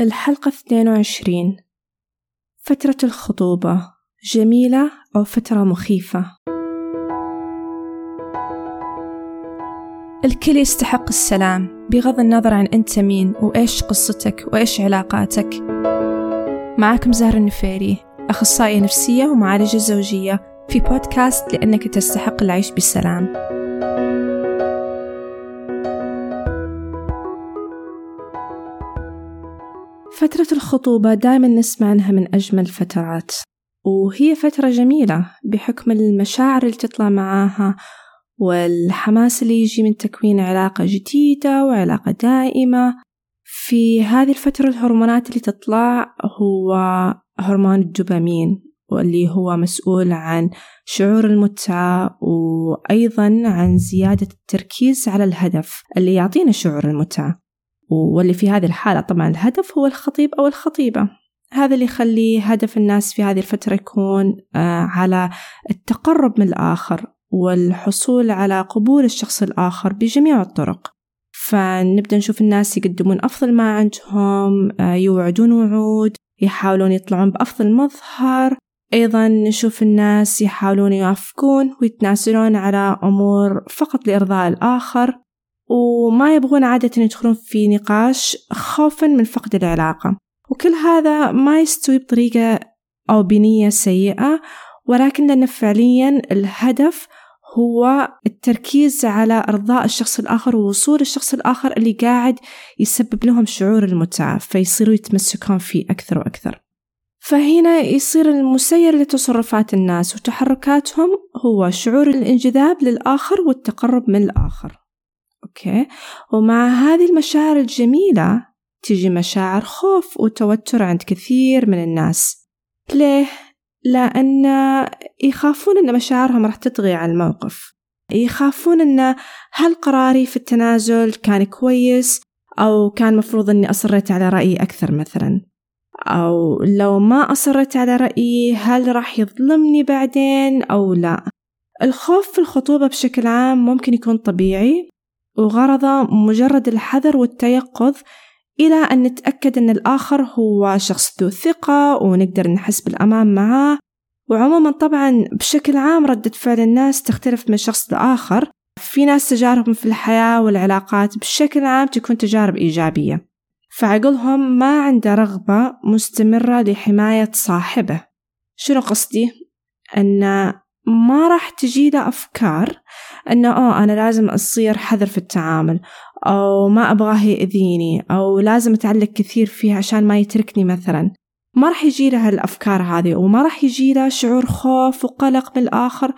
الحلقة 22 فترة الخطوبة. جميلة أو فترة مخيفة. الكل يستحق السلام بغض النظر عن أنت مين وإيش قصتك وإيش علاقاتك. معاكم زهر النفيري أخصائية نفسية ومعالجة زوجية في بودكاست لأنك تستحق العيش بسلام. فترة الخطوبة دائما نسمع عنها من أجمل الفترات وهي فترة جميلة بحكم المشاعر اللي تطلع معاها والحماس اللي يجي من تكوين علاقة جديدة وعلاقة دائمة. في هذه الفترة الهرمونات اللي تطلع هو هرمون الدوبامين واللي هو مسؤول عن شعور المتعة وأيضا عن زيادة التركيز على الهدف اللي يعطينا شعور المتعة. واللي في هذه الحالة. طبعا الهدف هو الخطيب أو الخطيبة. هذا اللي يخلي هدف الناس في هذه الفترة يكون على التقرب من الآخر والحصول على قبول الشخص الآخر بجميع الطرق. فنبدأ نشوف الناس يقدمون أفضل ما عندهم يوعدون وعود يحاولون يطلعون بأفضل مظهر. أيضا نشوف الناس يحاولون يوافقون ويتنازلون على أمور فقط لإرضاء الآخر. وما يبغون عادة يدخلون في نقاش خوفا من فقد العلاقة. وكل هذا ما يستوي بطريقة أو بنية سيئة ولكن لأن فعليا الهدف هو التركيز على إرضاء الشخص الآخر ووصول الشخص الآخر اللي قاعد يسبب لهم شعور المتعة فيصيروا يتمسكون فيه أكثر وأكثر. فهنا يصير المسير لتصرفات الناس وتحركاتهم هو شعور الانجذاب للآخر والتقرب من الآخر. أوكي. ومع هذه المشاعر الجميلة تيجي مشاعر خوف وتوتر عند كثير من الناس. ليه؟ لأن يخافون أن مشاعرهم راح تطغي على الموقف. يخافون أن هل قراري في التنازل كان كويس أو كان مفروض أني أصريت على رأيي أكثر مثلا. أو لو ما أصريت على رأيي هل راح يظلمني بعدين أو لا؟ الخوف في الخطوبة بشكل عام ممكن يكون طبيعي وغرضه مجرد الحذر والتيقظ إلى أن نتأكد أن الآخر هو شخص ذو ثقة ونقدر نحس بالأمان معاه وعموما طبعا بشكل عام ردة فعل الناس تختلف من شخص لآخر. في ناس تجاربهم في الحياة والعلاقات بشكل عام تكون تجارب إيجابية. فعقلهم ما عنده رغبة مستمرة لحماية صاحبه. شنو قصدي؟ أن ما راح تجي له أفكار أنه أوه أنا لازم أصير حذر في التعامل أو ما أبغاه يأذيني أو لازم أتعلق كثير فيه عشان ما يتركني مثلا. ما راح يجي له الأفكار هذه وما راح يجي له شعور خوف وقلق من الآخر.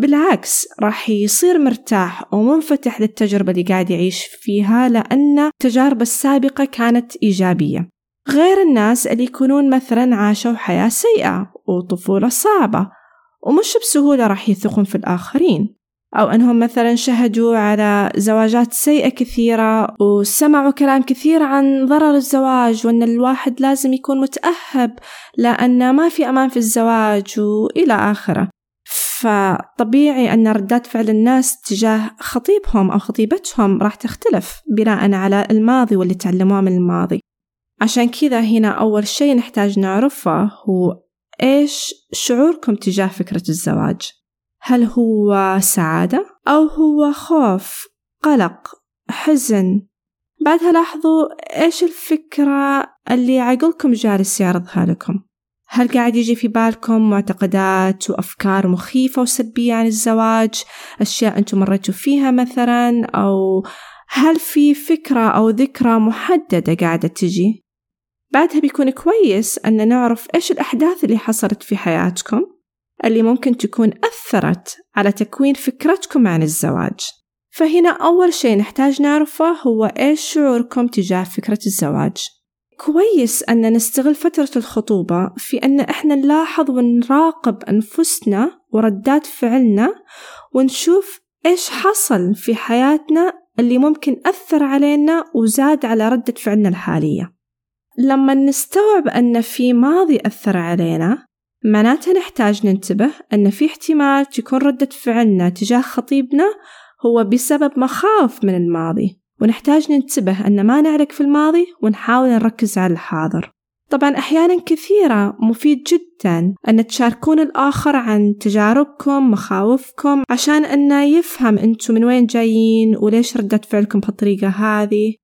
بالعكس راح يصير مرتاح ومنفتح للتجربة اللي قاعد يعيش فيها لأن تجاربه السابقة كانت إيجابية. غير الناس اللي يكونون مثلا عاشوا حياة سيئة وطفولة صعبة. ومش بسهولة راح يثقون في الآخرين. أو أنهم مثلا شهدوا على زواجات سيئة كثيرة وسمعوا كلام كثير عن ضرر الزواج وأن الواحد لازم يكون متأهب لأن ما في أمان في الزواج وإلى آخره. فطبيعي أن ردات فعل الناس تجاه خطيبهم أو خطيبتهم راح تختلف بناء على الماضي واللي تعلموه من الماضي. عشان كذا هنا أول شيء نحتاج نعرفه هو إيش شعوركم تجاه فكرة الزواج؟ هل هو سعادة أو هو خوف قلق حزن؟ بعدها لاحظوا إيش الفكرة اللي عقلكم جالس يعرضها لكم هل قاعد يجي في بالكم معتقدات وأفكار مخيفة وسلبية عن الزواج أشياء أنتم مريتوا فيها مثلا أو هل في فكرة أو ذكرى محددة قاعدة تجي؟ بعدها بيكون كويس أن نعرف إيش الأحداث اللي حصلت في حياتكم اللي ممكن تكون أثرت على تكوين فكرتكم عن الزواج. فهنا أول شيء نحتاج نعرفه هو إيش شعوركم تجاه فكرة الزواج. كويس أن نستغل فترة الخطوبة في أن إحنا نلاحظ ونراقب أنفسنا وردات فعلنا ونشوف إيش حصل في حياتنا اللي ممكن أثر علينا وزاد على ردة فعلنا الحالية. لما نستوعب أن في ماضي أثر علينا معناتها نحتاج ننتبه أن في احتمال تكون ردة فعلنا تجاه خطيبنا هو بسبب مخاوف من الماضي ونحتاج ننتبه أن ما نعلق في الماضي ونحاول نركز على الحاضر. طبعا أحيانا كثيرة مفيد جدا أن تشاركون الآخر عن تجاربكم مخاوفكم عشان أنه يفهم أنتم من وين جايين وليش ردة فعلكم بهالطريقة هذه.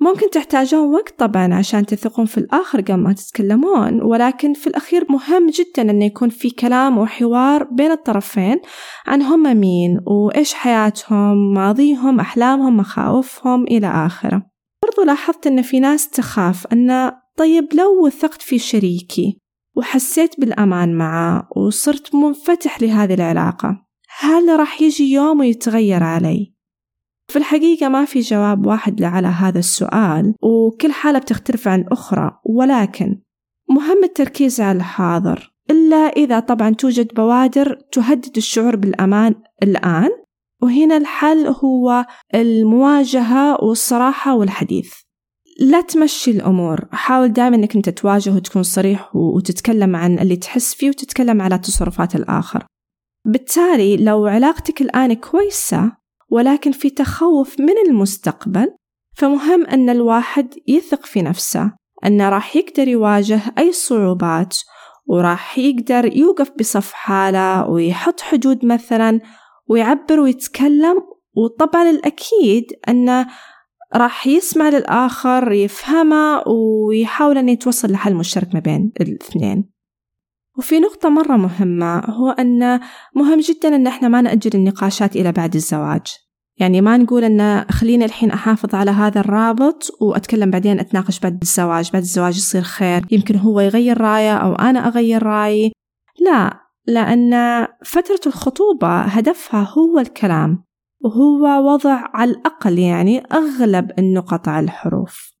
ممكن تحتاجون وقت طبعا عشان تثقون في الآخر قبل ما تتكلمون ولكن في الأخير مهم جدا أنه يكون في كلام وحوار بين الطرفين عن هم مين وإيش حياتهم ماضيهم أحلامهم مخاوفهم إلى آخره برضو لاحظت أن في ناس تخاف أن طيب لو وثقت في شريكي وحسيت بالأمان معه وصرت منفتح لهذه العلاقة هل راح يجي يوم ويتغير علي؟ في الحقيقة ما في جواب واحد على هذا السؤال وكل حالة بتختلف عن الأخرى ولكن مهم التركيز على الحاضر إلا إذا طبعا توجد بوادر تهدد الشعور بالأمان الآن وهنا الحل هو المواجهة والصراحة والحديث. لا تمشي الأمور حاول دائما أنك أنت تواجه وتكون صريح وتتكلم عن اللي تحس فيه وتتكلم على تصرفات الآخر. بالتالي لو علاقتك الآن كويسة ولكن في تخوف من المستقبل فمهم أن الواحد يثق في نفسه أنه راح يقدر يواجه أي صعوبات وراح يقدر يوقف بصف حالة ويحط حدود مثلا ويعبر ويتكلم وطبعا الأكيد أنه راح يسمع للآخر يفهمه ويحاول أن يتوصل لحل مشترك ما بين الاثنين. وفي نقطة مرة مهمة هو أن مهم جدا أن إحنا ما نأجل النقاشات إلى بعد الزواج. يعني ما نقول أن خليني الحين أحافظ على هذا الرابط وأتكلم بعدين أتناقش بعد الزواج. بعد الزواج يصير خير. يمكن هو يغير رأيه أو أنا أغير رأيي. لا لأن فترة الخطوبة هدفها هو الكلام. وهو وضع على الأقل يعني أغلب النقط على الحروف.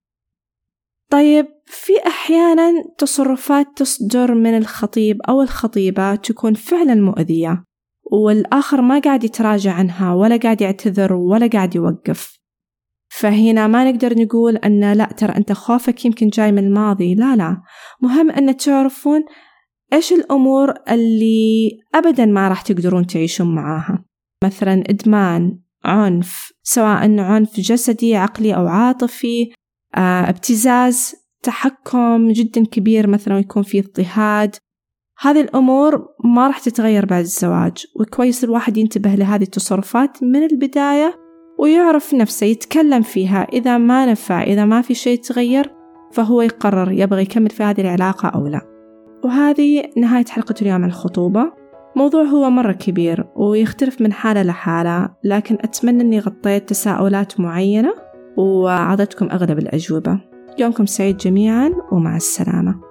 طيب في أحيانا تصرفات تصدر من الخطيب أو الخطيبة تكون فعلا مؤذية. والآخر ما قاعد يتراجع عنها ولا قاعد يعتذر ولا قاعد يوقف. فهنا ما نقدر نقول أن لا ترى أنت خوفك يمكن جاي من الماضي. لا لا. مهم أن تعرفون إيش الأمور اللي أبدا ما راح تقدرون تعيشون معاها. مثلا إدمان عنف سواء عنف جسدي عقلي أو عاطفي آه، ابتزاز تحكم جدا كبير مثلا يكون في اضطهاد. هذه الأمور ما راح تتغير بعد الزواج وكويس الواحد ينتبه لهذه التصرفات من البداية ويعرف نفسه يتكلم فيها إذا ما نفع إذا ما في شيء تغير فهو يقرر يبغى يكمل في هذه العلاقة أو لا. وهذه نهاية حلقة اليوم عن الخطوبة. موضوع هو مرة كبير ويختلف من حالة لحالة لكن أتمنى أني غطيت تساؤلات معينة وأعطيتكم أغلب الأجوبة. يومكم سعيد جميعا ومع السلامة.